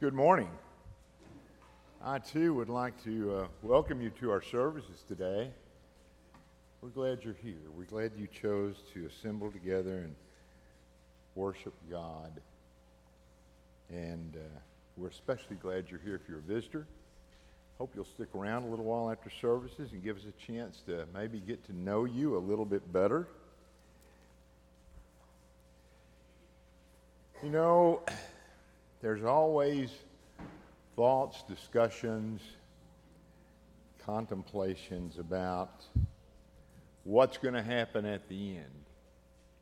Good morning. I too would like to uh, welcome you to our services today. We're glad you're here. We're glad you chose to assemble together and worship God. And uh, we're especially glad you're here if you're a visitor. Hope you'll stick around a little while after services and give us a chance to maybe get to know you a little bit better. You know, there's always thoughts, discussions, contemplations about what's going to happen at the end.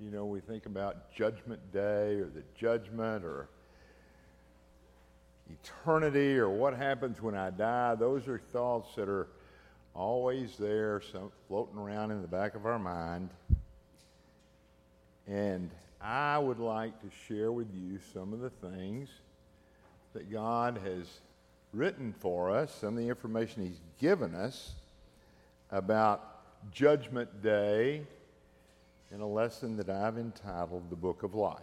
You know, we think about Judgment Day or the judgment or eternity or what happens when I die. Those are thoughts that are always there, some, floating around in the back of our mind. And I would like to share with you some of the things that God has written for us, some of the information He's given us about Judgment Day in a lesson that I've entitled The Book of Life.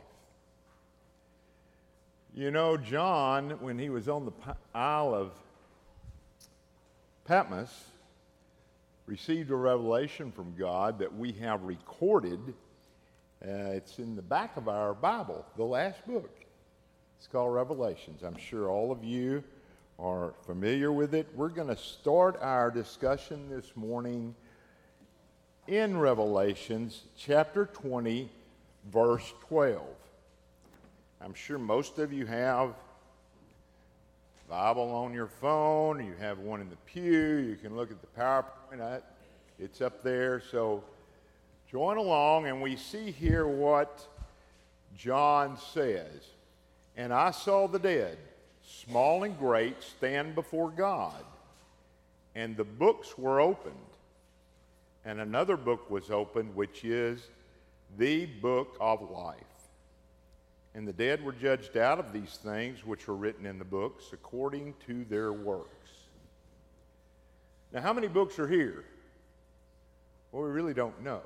You know, John, when he was on the Isle of Patmos, received a revelation from God that we have recorded. Uh, it's in the back of our Bible, the last book. It's called Revelations. I'm sure all of you are familiar with it. We're going to start our discussion this morning in Revelations chapter 20, verse 12. I'm sure most of you have Bible on your phone, you have one in the pew, you can look at the PowerPoint, uh, it's up there. So join along, and we see here what John says. And I saw the dead, small and great, stand before God, and the books were opened. And another book was opened, which is the book of life. And the dead were judged out of these things which were written in the books according to their works. Now, how many books are here? Well, we really don't know.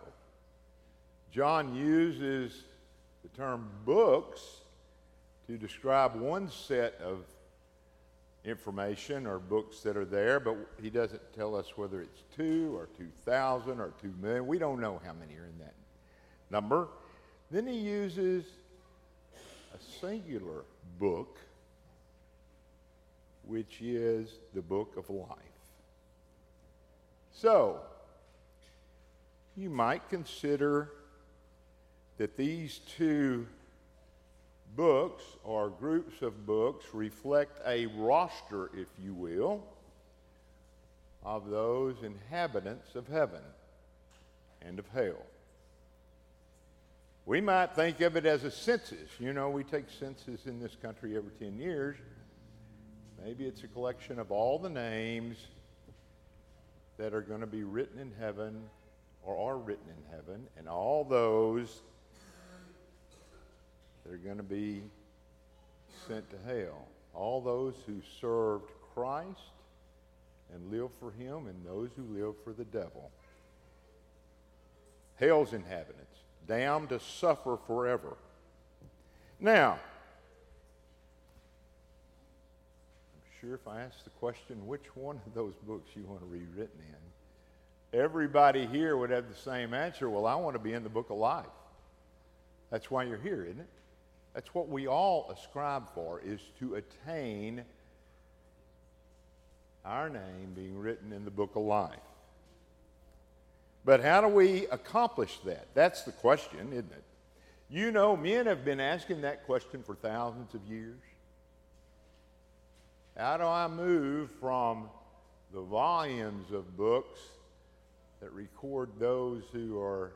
John uses the term books to describe one set of information or books that are there, but he doesn't tell us whether it's two or 2,000 or 2 million. We don't know how many are in that number. Then he uses a singular book, which is the book of life. So, you might consider that these two books or groups of books reflect a roster, if you will, of those inhabitants of heaven and of hell. We might think of it as a census. You know, we take census in this country every 10 years. Maybe it's a collection of all the names that are going to be written in heaven or are written in heaven, and all those that are going to be sent to hell. All those who served Christ and lived for him, and those who lived for the devil. Hell's inhabitants damned to suffer forever. Now, I'm sure if I ask the question, which one of those books you want to be written in, everybody here would have the same answer. Well, I want to be in the book of life. That's why you're here, isn't it? That's what we all ascribe for, is to attain our name being written in the book of life. But how do we accomplish that? That's the question, isn't it? You know, men have been asking that question for thousands of years. How do I move from the volumes of books that record those who are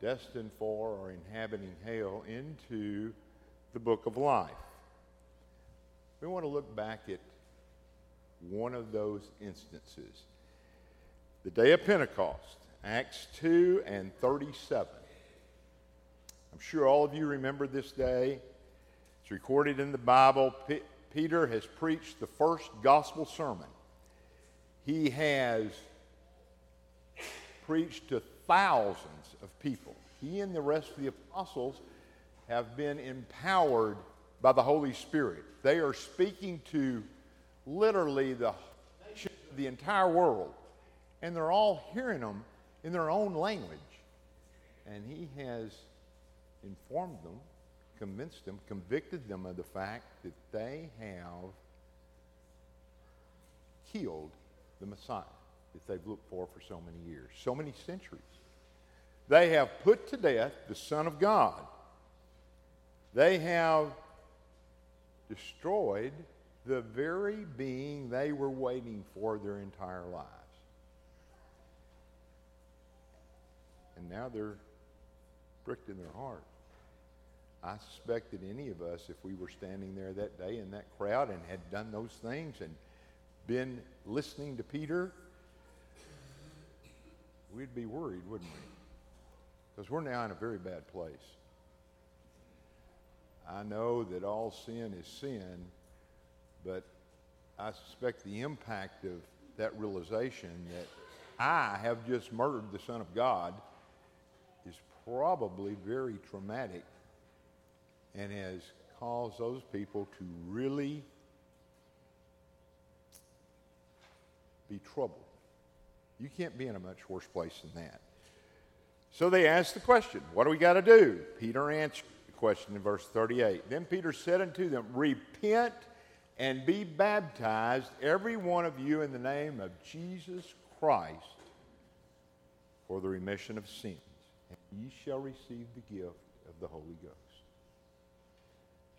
destined for or inhabiting hell into the book of life? We want to look back at one of those instances. The day of Pentecost, Acts 2 and 37. I'm sure all of you remember this day. It's recorded in the Bible. P- Peter has preached the first gospel sermon. He has preached to thousands of people. He and the rest of the apostles have been empowered by the Holy Spirit. They are speaking to literally the, the entire world, and they're all hearing them in their own language. And he has informed them, convinced them, convicted them of the fact that they have killed the Messiah that they've looked for for so many years, so many centuries. They have put to death the Son of God. They have destroyed the very being they were waiting for their entire lives. And now they're pricked in their heart. I suspect that any of us, if we were standing there that day in that crowd and had done those things and been listening to Peter, we'd be worried, wouldn't we? Because we're now in a very bad place. I know that all sin is sin, but I suspect the impact of that realization that I have just murdered the Son of God is probably very traumatic and has caused those people to really be troubled. You can't be in a much worse place than that. So they asked the question, What do we got to do? Peter answered the question in verse 38. Then Peter said unto them, Repent and be baptized, every one of you, in the name of Jesus Christ for the remission of sins, and ye shall receive the gift of the Holy Ghost.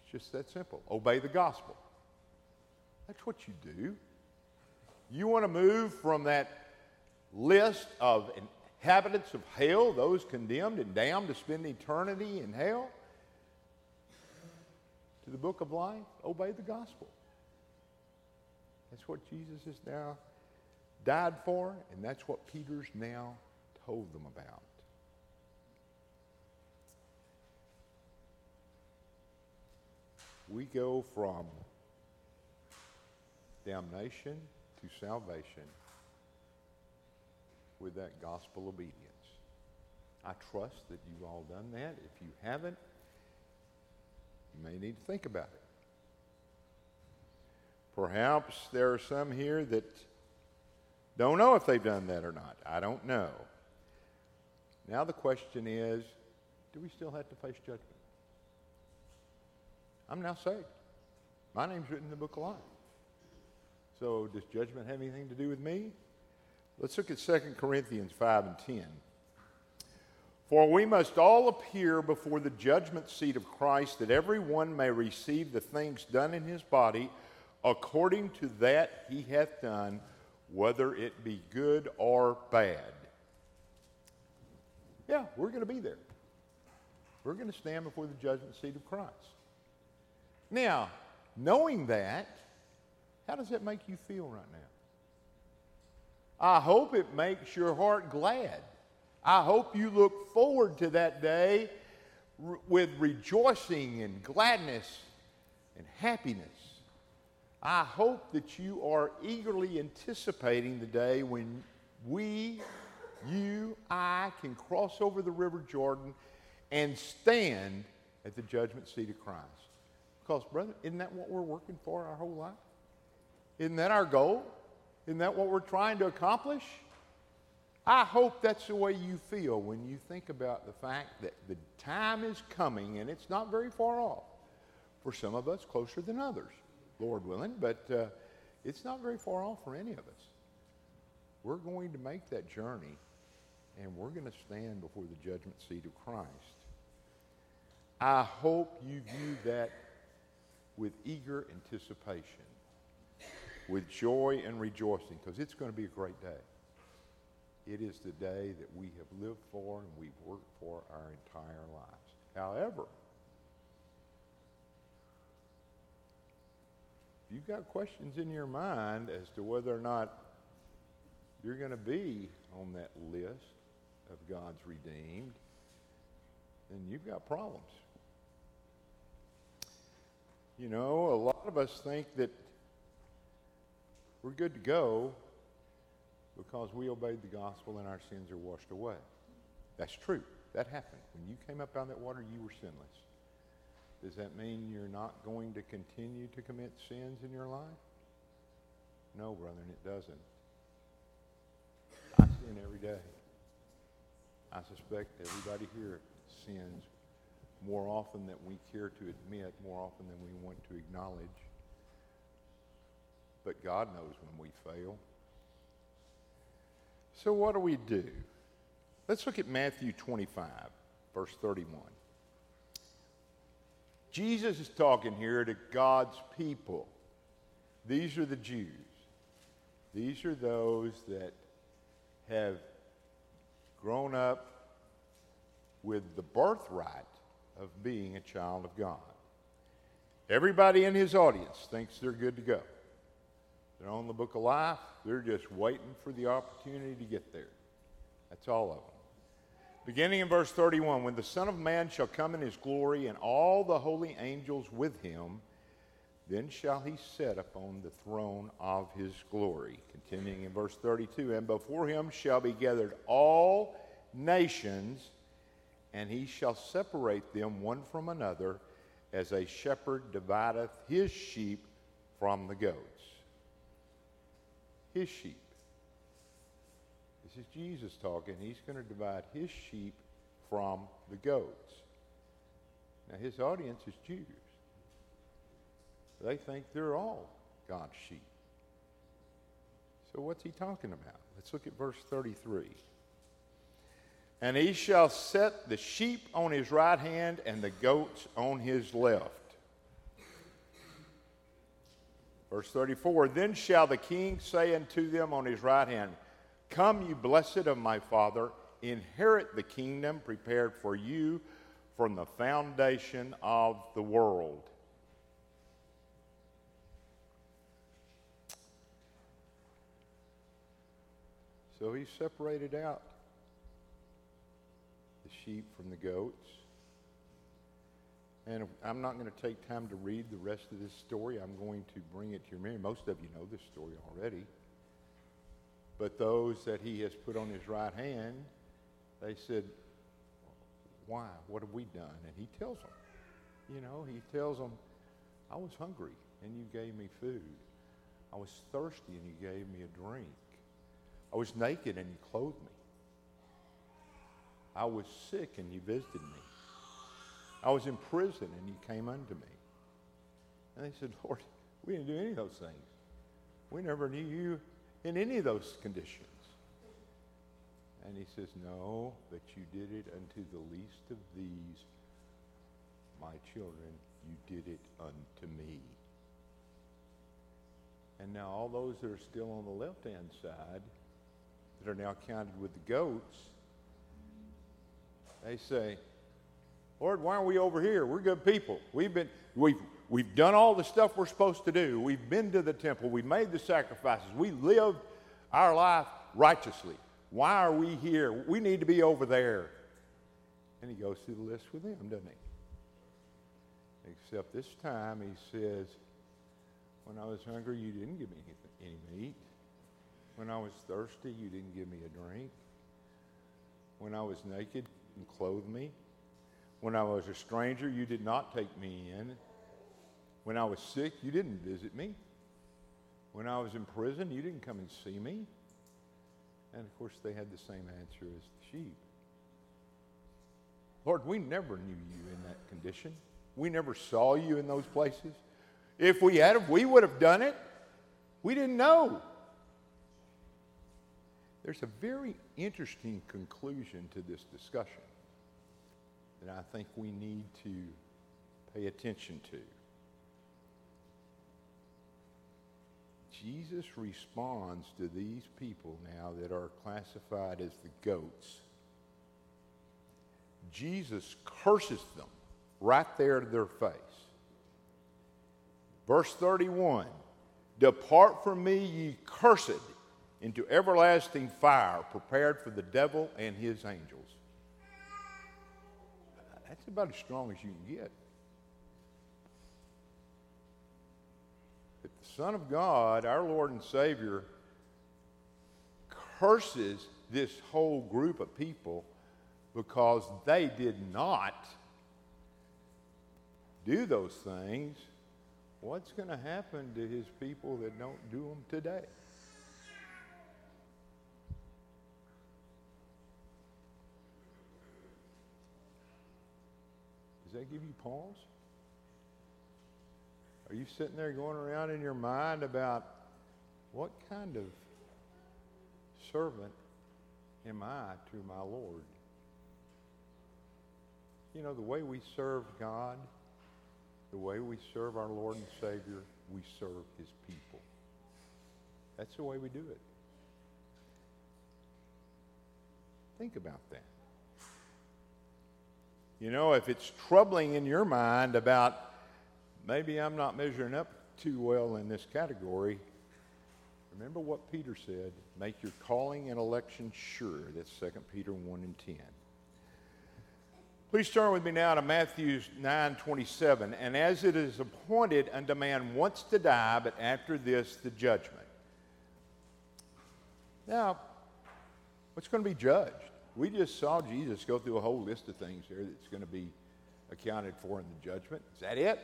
It's just that simple. Obey the gospel. That's what you do. You want to move from that list of inhabitants of hell, those condemned and damned to spend eternity in hell, to the book of life, obey the gospel. That's what Jesus has now died for, and that's what Peter's now told them about. We go from damnation to salvation with that gospel obedience. I trust that you've all done that. If you haven't, you may need to think about it. Perhaps there are some here that don't know if they've done that or not. I don't know. Now the question is do we still have to face judgment? I'm now saved. My name's written in the book of life. So does judgment have anything to do with me? Let's look at 2 Corinthians 5 and 10. For we must all appear before the judgment seat of Christ, that every one may receive the things done in his body according to that he hath done, whether it be good or bad. Yeah, we're going to be there. We're going to stand before the judgment seat of Christ. Now, knowing that, how does that make you feel right now? I hope it makes your heart glad. I hope you look forward to that day with rejoicing and gladness and happiness. I hope that you are eagerly anticipating the day when we, you, I can cross over the River Jordan and stand at the judgment seat of Christ. Because, brother, isn't that what we're working for our whole life? Isn't that our goal? Isn't that what we're trying to accomplish? I hope that's the way you feel when you think about the fact that the time is coming and it's not very far off. For some of us, closer than others. Lord willing, but uh, it's not very far off for any of us. We're going to make that journey, and we're going to stand before the judgment seat of Christ. I hope you view that with eager anticipation, with joy and rejoicing, because it's going to be a great day. It is the day that we have lived for and we've worked for our entire lives. However, if you've got questions in your mind as to whether or not you're going to be on that list of God's redeemed, then you've got problems. You know, a lot of us think that we're good to go because we obeyed the gospel and our sins are washed away. That's true. That happened. When you came up out of that water, you were sinless. Does that mean you're not going to continue to commit sins in your life? No, brother, and it doesn't. I sin every day. I suspect everybody here sins more often than we care to admit, more often than we want to acknowledge. But God knows when we fail. So, what do we do? Let's look at Matthew 25, verse 31. Jesus is talking here to God's people. These are the Jews. These are those that have grown up with the birthright of being a child of God. Everybody in his audience thinks they're good to go. They're on the book of life. They're just waiting for the opportunity to get there. That's all of them. Beginning in verse 31 When the Son of Man shall come in his glory, and all the holy angels with him, then shall he sit upon the throne of his glory. Continuing in verse 32 And before him shall be gathered all nations, and he shall separate them one from another, as a shepherd divideth his sheep from the goats. His sheep. This is Jesus talking. He's going to divide his sheep from the goats. Now, his audience is Jews. They think they're all God's sheep. So, what's he talking about? Let's look at verse 33. And he shall set the sheep on his right hand and the goats on his left. Verse 34 Then shall the king say unto them on his right hand, Come, you blessed of my Father, inherit the kingdom prepared for you from the foundation of the world. So he separated out the sheep from the goats. And I'm not going to take time to read the rest of this story. I'm going to bring it to your memory. Most of you know this story already. But those that he has put on his right hand, they said, Why? What have we done? And he tells them, you know, he tells them, I was hungry and you gave me food. I was thirsty and you gave me a drink. I was naked and you clothed me. I was sick and you visited me. I was in prison and you came unto me. And they said, Lord, we didn't do any of those things. We never knew you in any of those conditions. And he says, No, but you did it unto the least of these, my children. You did it unto me. And now all those that are still on the left hand side, that are now counted with the goats, they say, Lord, why are we over here? We're good people. We've been we've we've done all the stuff we're supposed to do. We've been to the temple. We've made the sacrifices. We lived our life righteously. Why are we here? We need to be over there. And he goes through the list with them, doesn't he? Except this time he says, When I was hungry, you didn't give me any meat. When I was thirsty, you didn't give me a drink. When I was naked, you clothed me. When I was a stranger, you did not take me in. When I was sick, you didn't visit me. When I was in prison, you didn't come and see me. And of course, they had the same answer as the sheep. Lord, we never knew you in that condition. We never saw you in those places. If we had, we would have done it. We didn't know. There's a very interesting conclusion to this discussion that I think we need to pay attention to. Jesus responds to these people now that are classified as the goats. Jesus curses them right there to their face. Verse 31 Depart from me, ye cursed, into everlasting fire prepared for the devil and his angels. That's about as strong as you can get. If the Son of God, our Lord and Savior, curses this whole group of people because they did not do those things, what's going to happen to his people that don't do them today? That give you pause? Are you sitting there going around in your mind about what kind of servant am I to my Lord? You know, the way we serve God, the way we serve our Lord and Savior, we serve his people. That's the way we do it. Think about that. You know, if it's troubling in your mind about maybe I'm not measuring up too well in this category, remember what Peter said make your calling and election sure. That's 2 Peter 1 and 10. Please turn with me now to Matthew 9 27. And as it is appointed unto man once to die, but after this the judgment. Now, what's going to be judged? We just saw Jesus go through a whole list of things here that's going to be accounted for in the judgment. Is that it?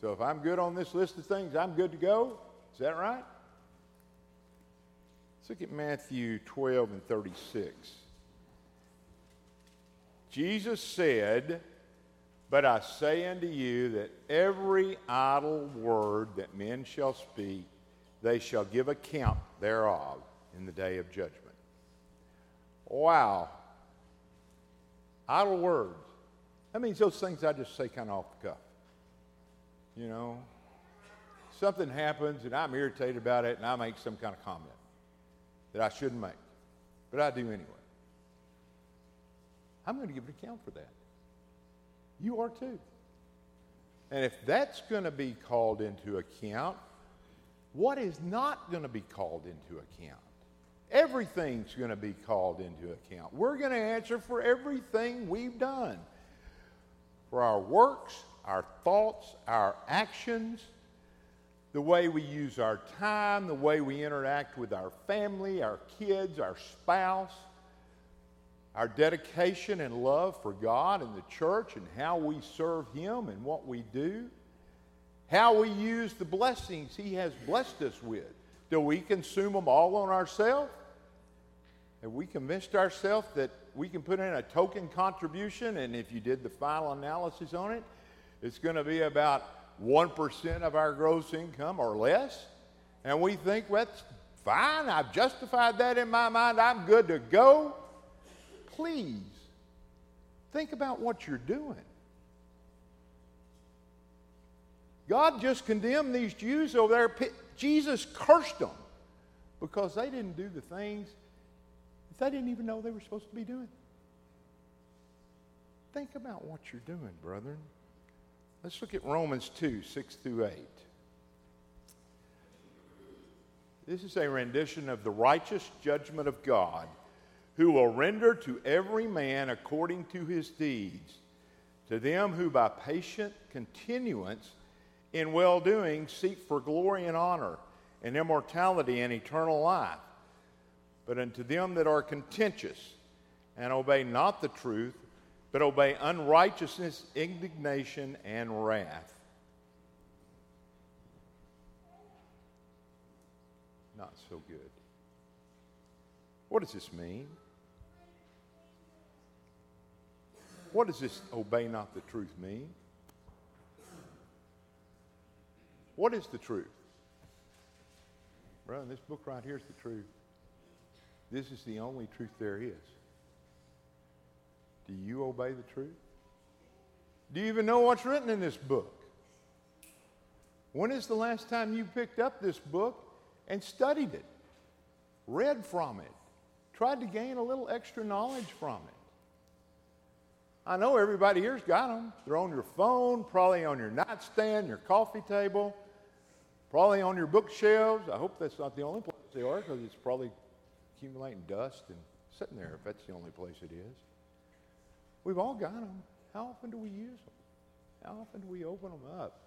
So if I'm good on this list of things, I'm good to go? Is that right? Let's look at Matthew 12 and 36. Jesus said, But I say unto you that every idle word that men shall speak, they shall give account thereof in the day of judgment. Wow. Idle words. That means those things I just say kind of off the cuff. You know, something happens and I'm irritated about it and I make some kind of comment that I shouldn't make, but I do anyway. I'm going to give an account for that. You are too. And if that's going to be called into account, what is not going to be called into account? Everything's going to be called into account. We're going to answer for everything we've done for our works, our thoughts, our actions, the way we use our time, the way we interact with our family, our kids, our spouse, our dedication and love for God and the church, and how we serve Him and what we do, how we use the blessings He has blessed us with. Do we consume them all on ourselves? Have we convinced ourselves that we can put in a token contribution, and if you did the final analysis on it, it's going to be about 1% of our gross income or less? And we think well, that's fine. I've justified that in my mind. I'm good to go. Please think about what you're doing. God just condemned these Jews over there. Jesus cursed them because they didn't do the things they didn't even know they were supposed to be doing. Think about what you're doing, brethren. Let's look at Romans 2 6 through 8. This is a rendition of the righteous judgment of God, who will render to every man according to his deeds, to them who by patient continuance in well doing seek for glory and honor, and immortality and eternal life. But unto them that are contentious and obey not the truth, but obey unrighteousness, indignation, and wrath. Not so good. What does this mean? What does this obey not the truth mean? What is the truth? Brother, this book right here is the truth. This is the only truth there is. Do you obey the truth? Do you even know what's written in this book? When is the last time you picked up this book and studied it, read from it, tried to gain a little extra knowledge from it? I know everybody here's got them. They're on your phone, probably on your nightstand, your coffee table, probably on your bookshelves. I hope that's not the only place they are because it's probably accumulating dust and sitting there if that's the only place it is. We've all got them. How often do we use them? How often do we open them up?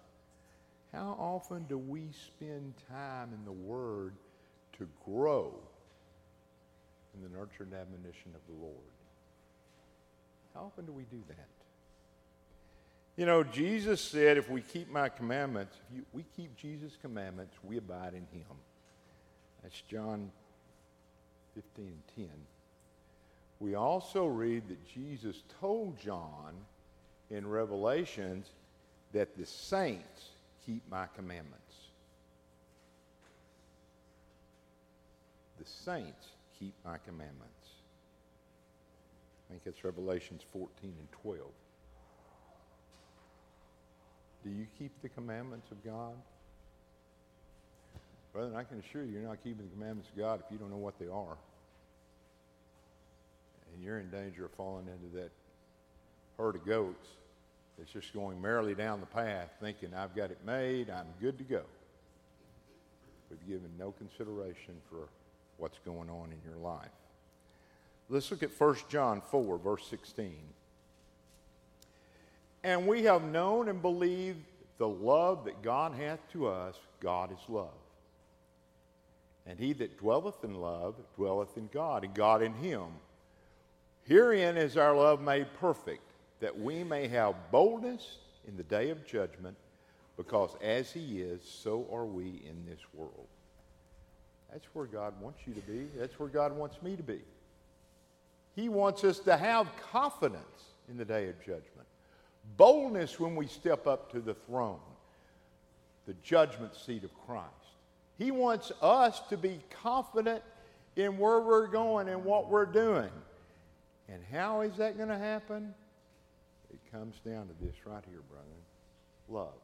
How often do we spend time in the Word to grow in the nurture and admonition of the Lord? How often do we do that? You know, Jesus said, if we keep my commandments, if you, we keep Jesus' commandments, we abide in him. That's John 15 and 10. We also read that Jesus told John in Revelations that the saints keep my commandments. The saints keep my commandments. I think it's Revelations 14 and 12. Do you keep the commandments of God? Brother, I can assure you, you're not keeping the commandments of God if you don't know what they are. And you're in danger of falling into that herd of goats that's just going merrily down the path thinking, I've got it made, I'm good to go. We've given no consideration for what's going on in your life. Let's look at 1 John 4, verse 16. And we have known and believed the love that God hath to us. God is love. And he that dwelleth in love dwelleth in God, and God in him. Herein is our love made perfect, that we may have boldness in the day of judgment, because as he is, so are we in this world. That's where God wants you to be. That's where God wants me to be. He wants us to have confidence in the day of judgment, boldness when we step up to the throne, the judgment seat of Christ. He wants us to be confident in where we're going and what we're doing. And how is that going to happen? It comes down to this right here, brother love.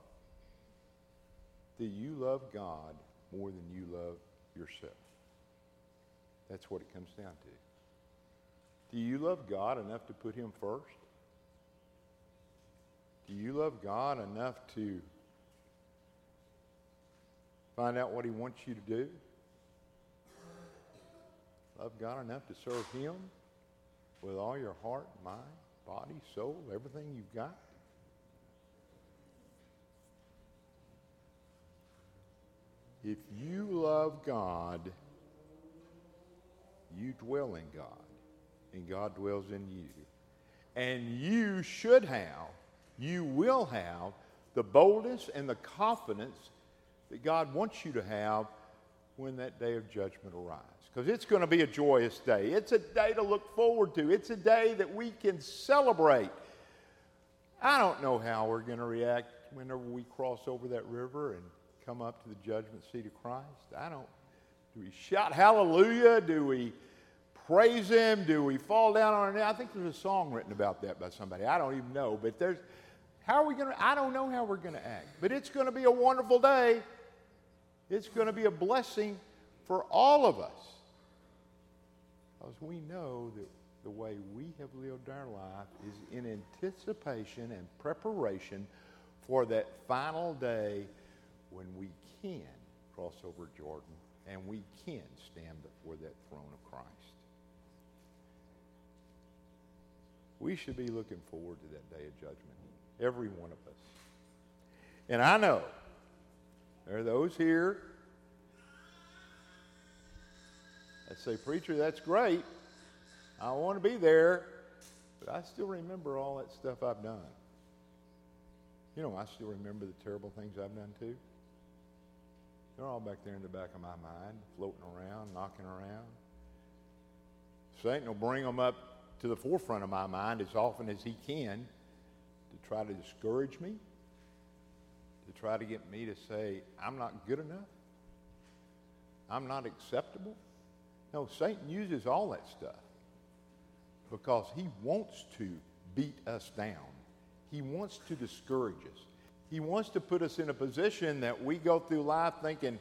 Do you love God more than you love yourself? That's what it comes down to. Do you love God enough to put Him first? Do you love God enough to find out what He wants you to do? Love God enough to serve Him with all your heart, mind, body, soul, everything you've got? If you love God, you dwell in God, and God dwells in you. And you should have, you will have the boldness and the confidence that God wants you to have when that day of judgment arrives. Because it's going to be a joyous day. It's a day to look forward to. It's a day that we can celebrate. I don't know how we're going to react whenever we cross over that river and come up to the judgment seat of Christ. I don't. Do we shout hallelujah? Do we praise Him? Do we fall down on our knees? I think there's a song written about that by somebody. I don't even know. But there's, how are we going to, I don't know how we're going to act. But it's going to be a wonderful day. It's going to be a blessing for all of us. Because we know that the way we have lived our life is in anticipation and preparation for that final day when we can cross over Jordan and we can stand before that throne of Christ. We should be looking forward to that day of judgment, every one of us. And I know there are those here that say, Preacher, that's great. I want to be there, but I still remember all that stuff I've done. You know, I still remember the terrible things I've done too. They're all back there in the back of my mind, floating around, knocking around. Satan will bring them up to the forefront of my mind as often as he can to try to discourage me, to try to get me to say, I'm not good enough. I'm not acceptable. No, Satan uses all that stuff because he wants to beat us down. He wants to discourage us. He wants to put us in a position that we go through life thinking,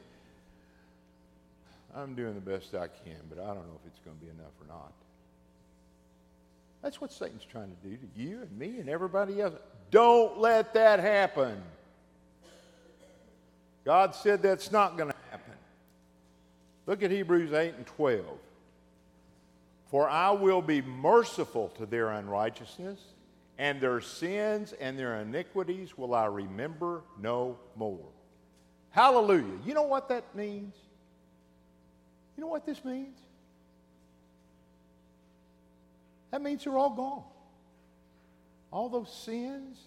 I'm doing the best I can, but I don't know if it's going to be enough or not. That's what Satan's trying to do to you and me and everybody else. Don't let that happen. God said that's not going to happen. Look at Hebrews 8 and 12. For I will be merciful to their unrighteousness and their sins and their iniquities will I remember no more. Hallelujah. You know what that means? You know what this means? That means they're all gone. All those sins,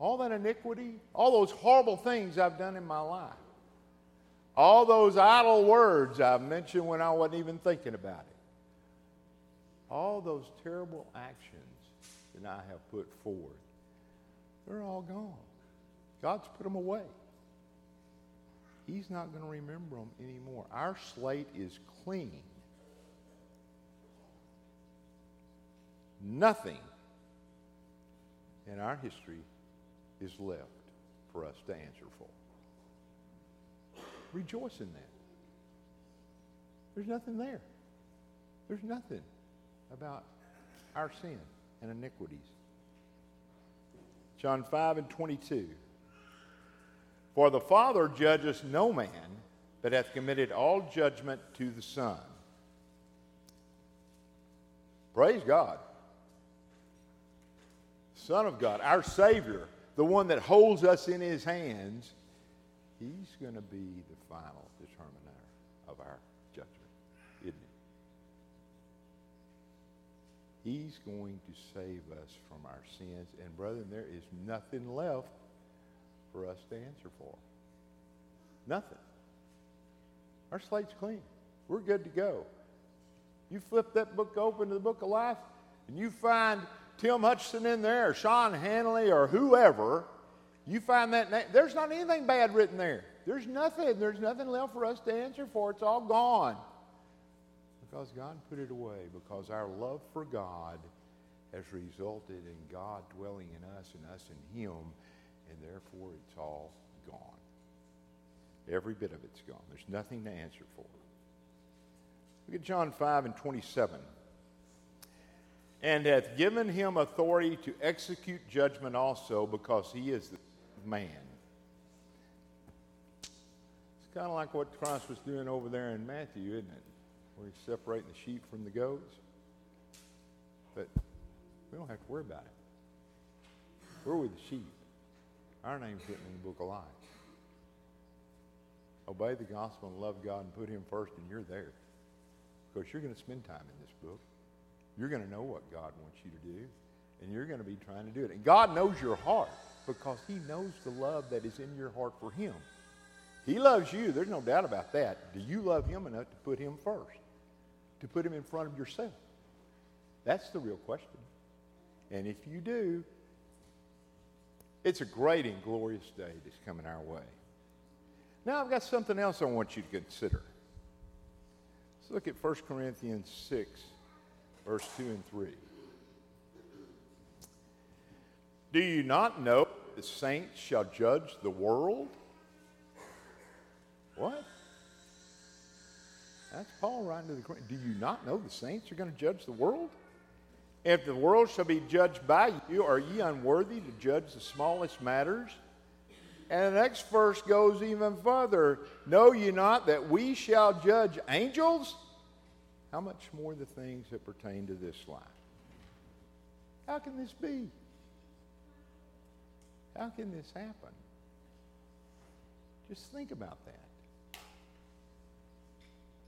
all that iniquity, all those horrible things I've done in my life, all those idle words I've mentioned when I wasn't even thinking about it, all those terrible actions that I have put forward, they're all gone. God's put them away. He's not going to remember them anymore. Our slate is clean. Nothing in our history is left for us to answer for. Rejoice in that. There's nothing there. There's nothing about our sin and iniquities. John 5 and 22. For the Father judges no man, but hath committed all judgment to the Son. Praise God. Son of God, our Savior, the one that holds us in his hands, he's going to be the final determiner of our judgment, isn't he? He's going to save us from our sins. And, brethren, there is nothing left for us to answer for. Nothing. Our slate's clean. We're good to go. You flip that book open to the book of life, and you find Tim Hutchinson in there, or Sean Hanley, or whoever, you find that name. There's not anything bad written there. There's nothing. There's nothing left for us to answer for. It's all gone. Because God put it away. Because our love for God has resulted in God dwelling in us and us in Him. And therefore, it's all gone. Every bit of it's gone. There's nothing to answer for. Look at John 5 and 27 and hath given him authority to execute judgment also, because he is the man. It's kind of like what Christ was doing over there in Matthew, isn't it? Where he's separating the sheep from the goats. But we don't have to worry about it. We're with the sheep. Our name's written in the book of life. Obey the gospel and love God and put him first, and you're there. Because you're going to spend time in this book. You're going to know what God wants you to do, and you're going to be trying to do it. And God knows your heart because He knows the love that is in your heart for Him. He loves you. There's no doubt about that. Do you love Him enough to put Him first? To put Him in front of yourself? That's the real question. And if you do, it's a great and glorious day that's coming our way. Now, I've got something else I want you to consider. Let's look at 1 Corinthians 6 verse 2 and 3. Do you not know the saints shall judge the world? What? That's Paul writing to the Corinthians. Do you not know the saints are going to judge the world? If the world shall be judged by you, are ye unworthy to judge the smallest matters? And the next verse goes even further. Know ye not that we shall judge angels? How much more the things that pertain to this life? How can this be? How can this happen? Just think about that.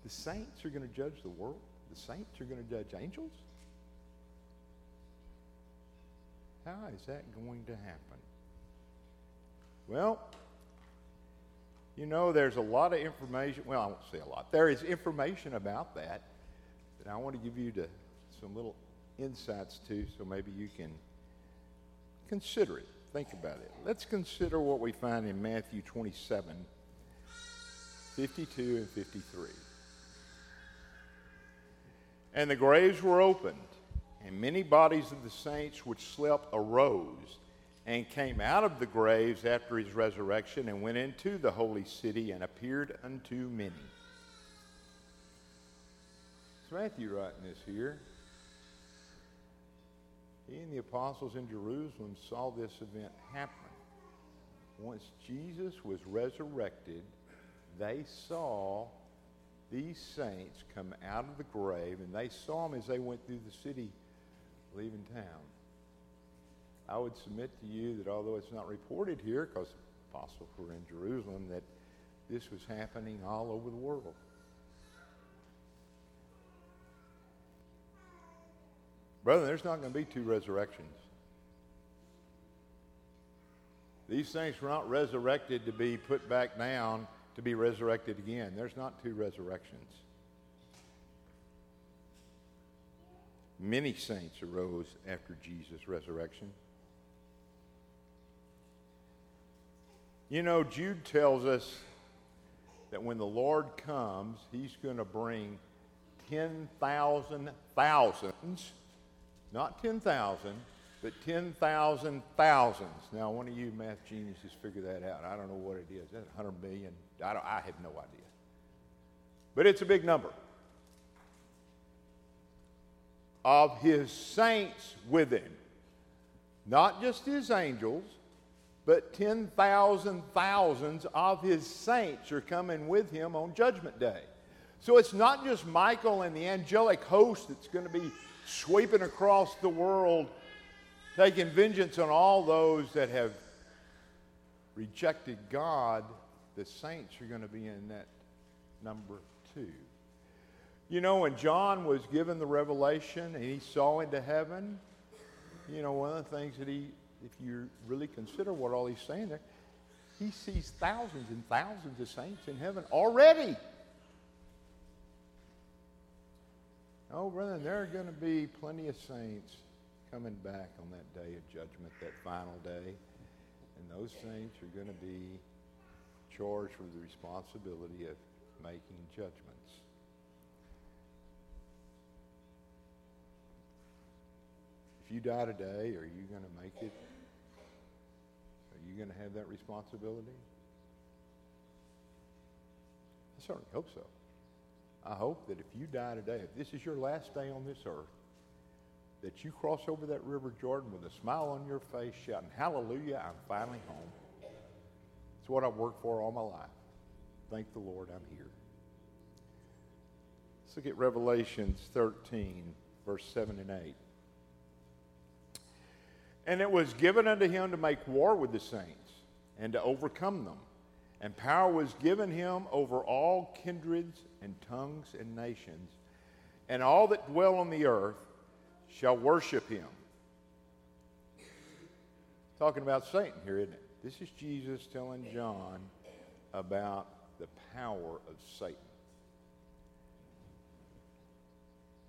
The saints are going to judge the world. The saints are going to judge angels. How is that going to happen? Well, you know, there's a lot of information. Well, I won't say a lot. There is information about that that I want to give you to, some little insights to so maybe you can consider it. Think about it. Let's consider what we find in Matthew 27 52 and 53. And the graves were opened, and many bodies of the saints which slept arose and came out of the graves after his resurrection and went into the holy city and appeared unto many. Matthew writing this here. He and the apostles in Jerusalem saw this event happen. Once Jesus was resurrected, they saw these saints come out of the grave, and they saw them as they went through the city leaving town. I would submit to you that although it's not reported here, because the apostles were in Jerusalem, that this was happening all over the world. Brother, there's not going to be two resurrections. These saints were not resurrected to be put back down to be resurrected again. There's not two resurrections. Many saints arose after Jesus' resurrection. You know, Jude tells us that when the Lord comes, he's going to bring 10,000 thousands, not 10,000, but 10,000 thousands. Now, one of you math geniuses figure that out. I don't know what it is. That's 100 million. I, I have no idea. But it's a big number. Of his saints with him. Not just his angels, but 10,000 thousands of his saints are coming with him on Judgment Day. So it's not just Michael and the angelic host that's going to be sweeping across the world, taking vengeance on all those that have rejected God. The saints are going to be in that number too. You know, when John was given the revelation and he saw into heaven, you know, one of the things that he, if you really consider what all he's saying there, he sees thousands and thousands of saints in heaven already. Oh, brother, there are going to be plenty of saints coming back on that day of judgment, that final day. And those saints are going to be charged with the responsibility of making judgments. If you die today, are you going to make it? Are you going to have that responsibility? I certainly hope so. I hope that if you die today, if this is your last day on this earth, that you cross over that river Jordan with a smile on your face, shouting, Hallelujah, I'm finally home. It's what I've worked for all my life. Thank the Lord I'm here. Let's look at Revelations 13, verse 7 and 8. And it was given unto him to make war with the saints and to overcome them and power was given him over all kindreds and tongues and nations, and all that dwell on the earth shall worship him. Talking about Satan here, isn't it? This is Jesus telling John about the power of Satan.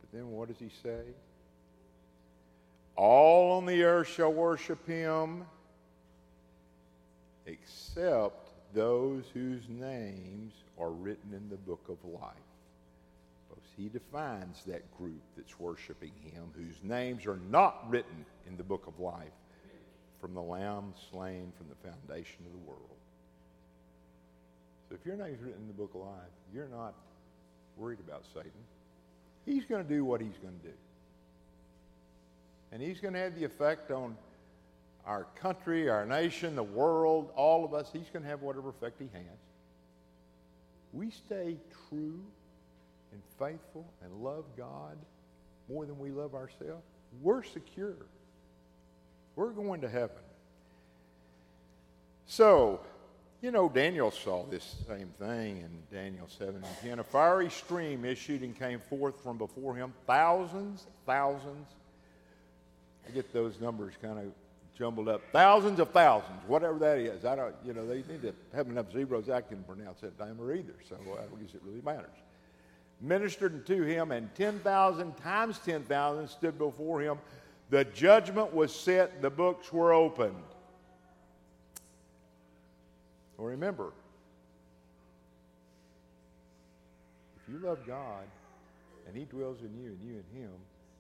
But then what does he say? All on the earth shall worship him except those whose names are written in the book of life. He defines that group that's worshiping him, whose names are not written in the book of life from the Lamb slain from the foundation of the world. So if your name's written in the book of life, you're not worried about Satan. He's going to do what he's going to do. And he's going to have the effect on our country, our nation, the world, all of us, he's going to have whatever effect he has. We stay true and faithful and love God more than we love ourselves, we're secure. We're going to heaven. So, you know, Daniel saw this same thing in Daniel 7 and 10. A fiery stream issued and came forth from before him, thousands, thousands. I get those numbers kind of jumbled up. Thousands of thousands, whatever that is. I don't, you know, they need to have enough zeros I can pronounce that number either, so I guess it really matters. Ministered unto him, and 10,000 times 10,000 stood before him. The judgment was set, the books were opened. Well, remember, if you love God and He dwells in you and you in Him,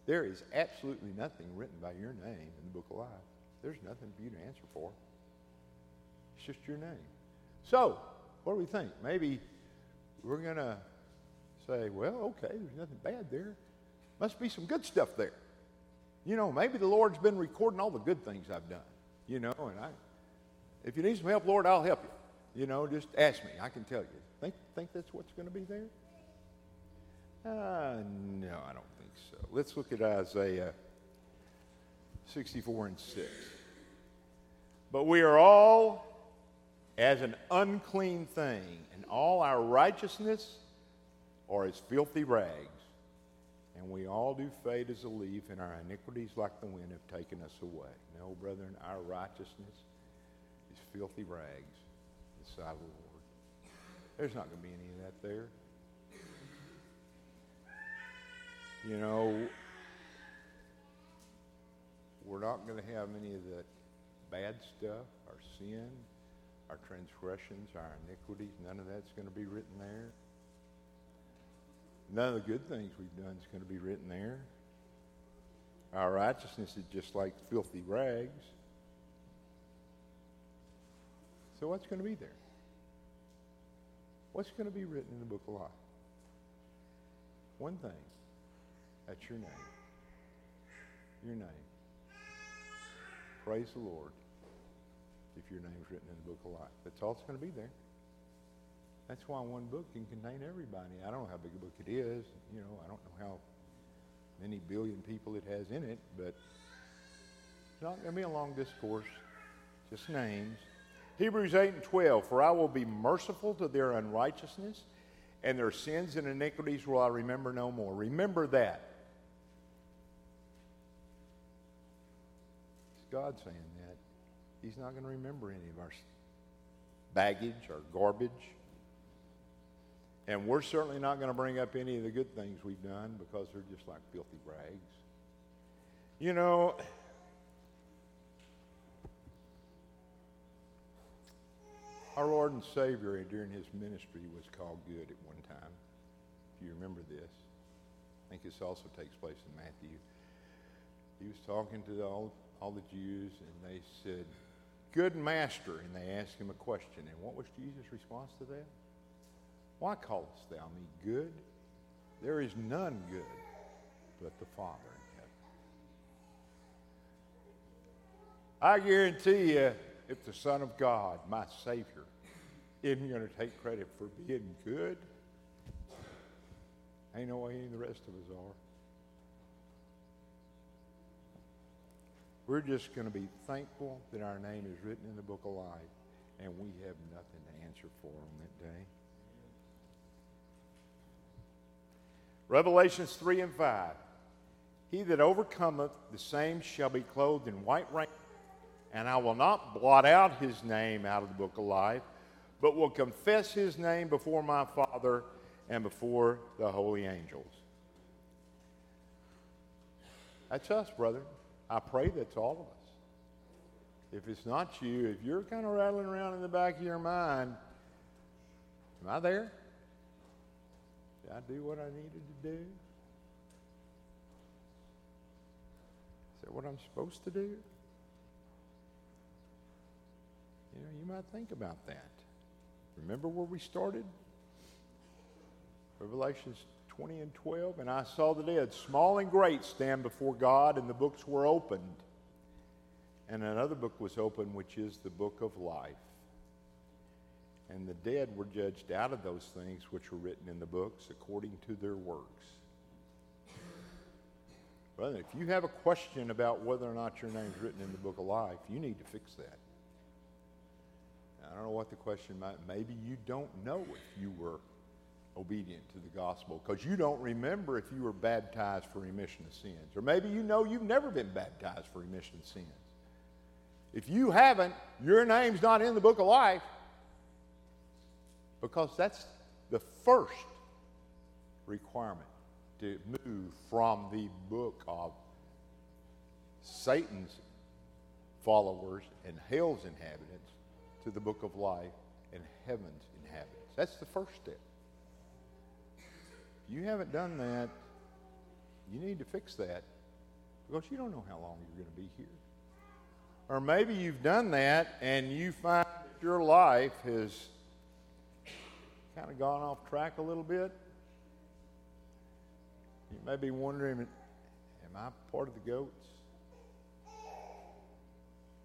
there is absolutely nothing written by your name in the book of life there's nothing for you to answer for. It's just your name. So, what do we think? Maybe we're going to say, well, okay, there's nothing bad there. Must be some good stuff there. You know, maybe the Lord's been recording all the good things I've done. You know, and I, if you need some help, Lord, I'll help you. You know, just ask me. I can tell you. Think, think that's what's going to be there? Uh, no, I don't think so. Let's look at Isaiah 64 and 6. But we are all as an unclean thing, and all our righteousness are as filthy rags. And we all do fade as a leaf, and our iniquities, like the wind, have taken us away. No, brethren, our righteousness is filthy rags in the sight of the Lord. There's not going to be any of that there. You know, we're not going to have any of the bad stuff, our sin, our transgressions, our iniquities. None of that's going to be written there. None of the good things we've done is going to be written there. Our righteousness is just like filthy rags. So what's going to be there? What's going to be written in the book of life? One thing. That's your name. Your name. Praise the Lord if your name's written in the book of life. That's all that's going to be there. That's why one book can contain everybody. I don't know how big a book it is. You know, I don't know how many billion people it has in it, but it's not going to be a long discourse, just names. Hebrews 8 and 12, For I will be merciful to their unrighteousness, and their sins and iniquities will I remember no more. Remember that. God saying that. He's not going to remember any of our baggage or garbage. And we're certainly not going to bring up any of the good things we've done because they're just like filthy rags. You know, our Lord and Savior during his ministry was called good at one time. If you remember this, I think this also takes place in Matthew. He was talking to all, all the Jews, and they said, Good master. And they asked him a question. And what was Jesus' response to that? Why callest thou me good? There is none good but the Father in heaven. I guarantee you, if the Son of God, my Savior, isn't going to take credit for being good, ain't no way any of the rest of us are. We're just going to be thankful that our name is written in the book of life, and we have nothing to answer for on that day. Revelations 3 and 5. He that overcometh, the same shall be clothed in white raiment, and I will not blot out his name out of the book of life, but will confess his name before my Father and before the holy angels. That's us, brother. I pray that's all of us. If it's not you, if you're kind of rattling around in the back of your mind, am I there? Did I do what I needed to do? Is that what I'm supposed to do? You know, you might think about that. Remember where we started? Revelations 20 and 12. And I saw the dead, small and great, stand before God, and the books were opened. And another book was opened, which is the book of life. And the dead were judged out of those things which were written in the books according to their works. Brother, if you have a question about whether or not your name's written in the book of life, you need to fix that. I don't know what the question might. Maybe you don't know if you were obedient to the gospel because you don't remember if you were baptized for remission of sins. Or maybe you know you've never been baptized for remission of sins. If you haven't, your name's not in the book of life because that's the first requirement to move from the book of Satan's followers and hell's inhabitants to the book of life and heaven's inhabitants. That's the first step. You haven't done that, you need to fix that because you don't know how long you're going to be here. Or maybe you've done that and you find that your life has kind of gone off track a little bit. You may be wondering, am I part of the goats?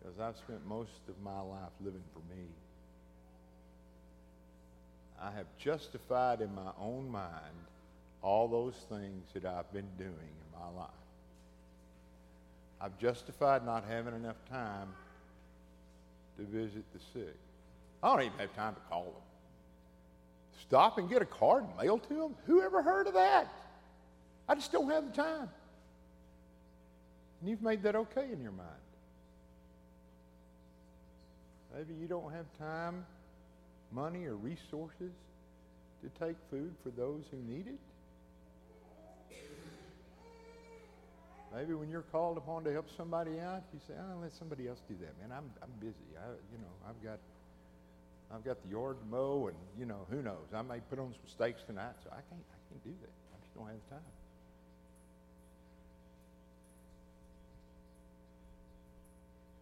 Because I've spent most of my life living for me. I have justified in my own mind all those things that I've been doing in my life. I've justified not having enough time to visit the sick. I don't even have time to call them. Stop and get a card and mail to them? Who ever heard of that? I just don't have the time. And you've made that okay in your mind. Maybe you don't have time, money, or resources to take food for those who need it. Maybe when you're called upon to help somebody out, you say, "Oh, let somebody else do that, man. I'm I'm busy. I, you know, I've got I've got the yard to mow, and you know, who knows? I may put on some steaks tonight, so I can't I can't do that. I just don't have the time."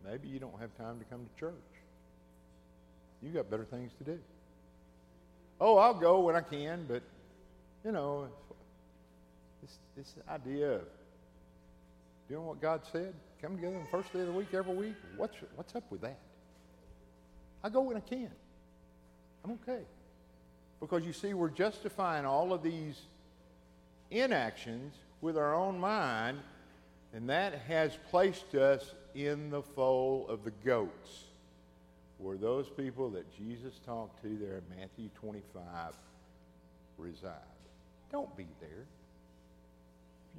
Maybe you don't have time to come to church. You got better things to do. Oh, I'll go when I can, but you know, this this idea of doing what God said, come together on the first day of the week every week. What's what's up with that? I go when I can. I'm okay. Because you see, we're justifying all of these inactions with our own mind, and that has placed us in the fold of the goats, where those people that Jesus talked to there in Matthew 25 reside. Don't be there.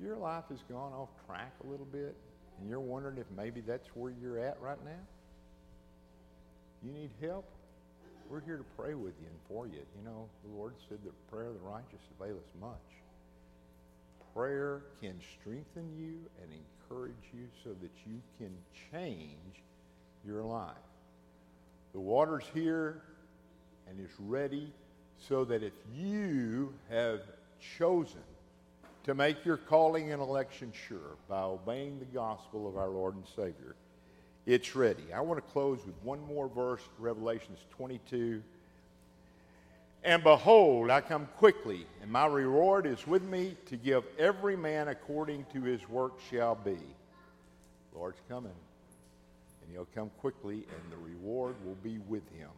Your life has gone off track a little bit, and you're wondering if maybe that's where you're at right now, you need help, we're here to pray with you and for you. You know, the Lord said that prayer of the righteous availeth much. Prayer can strengthen you and encourage you so that you can change your life. The water's here and is ready so that if you have chosen to make your calling and election sure by obeying the gospel of our Lord and Savior, it's ready. I want to close with one more verse, Revelations 22. And behold, I come quickly, and my reward is with me to give every man according to his work shall be. Lord's coming, and he'll come quickly, and the reward will be with him.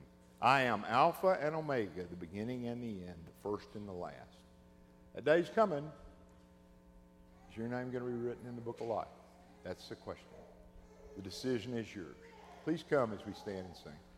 I am Alpha and Omega, the beginning and the end, the first and the last. That day's coming. Is your name going to be written in the book of life? That's the question. The decision is yours. Please come as we stand and sing.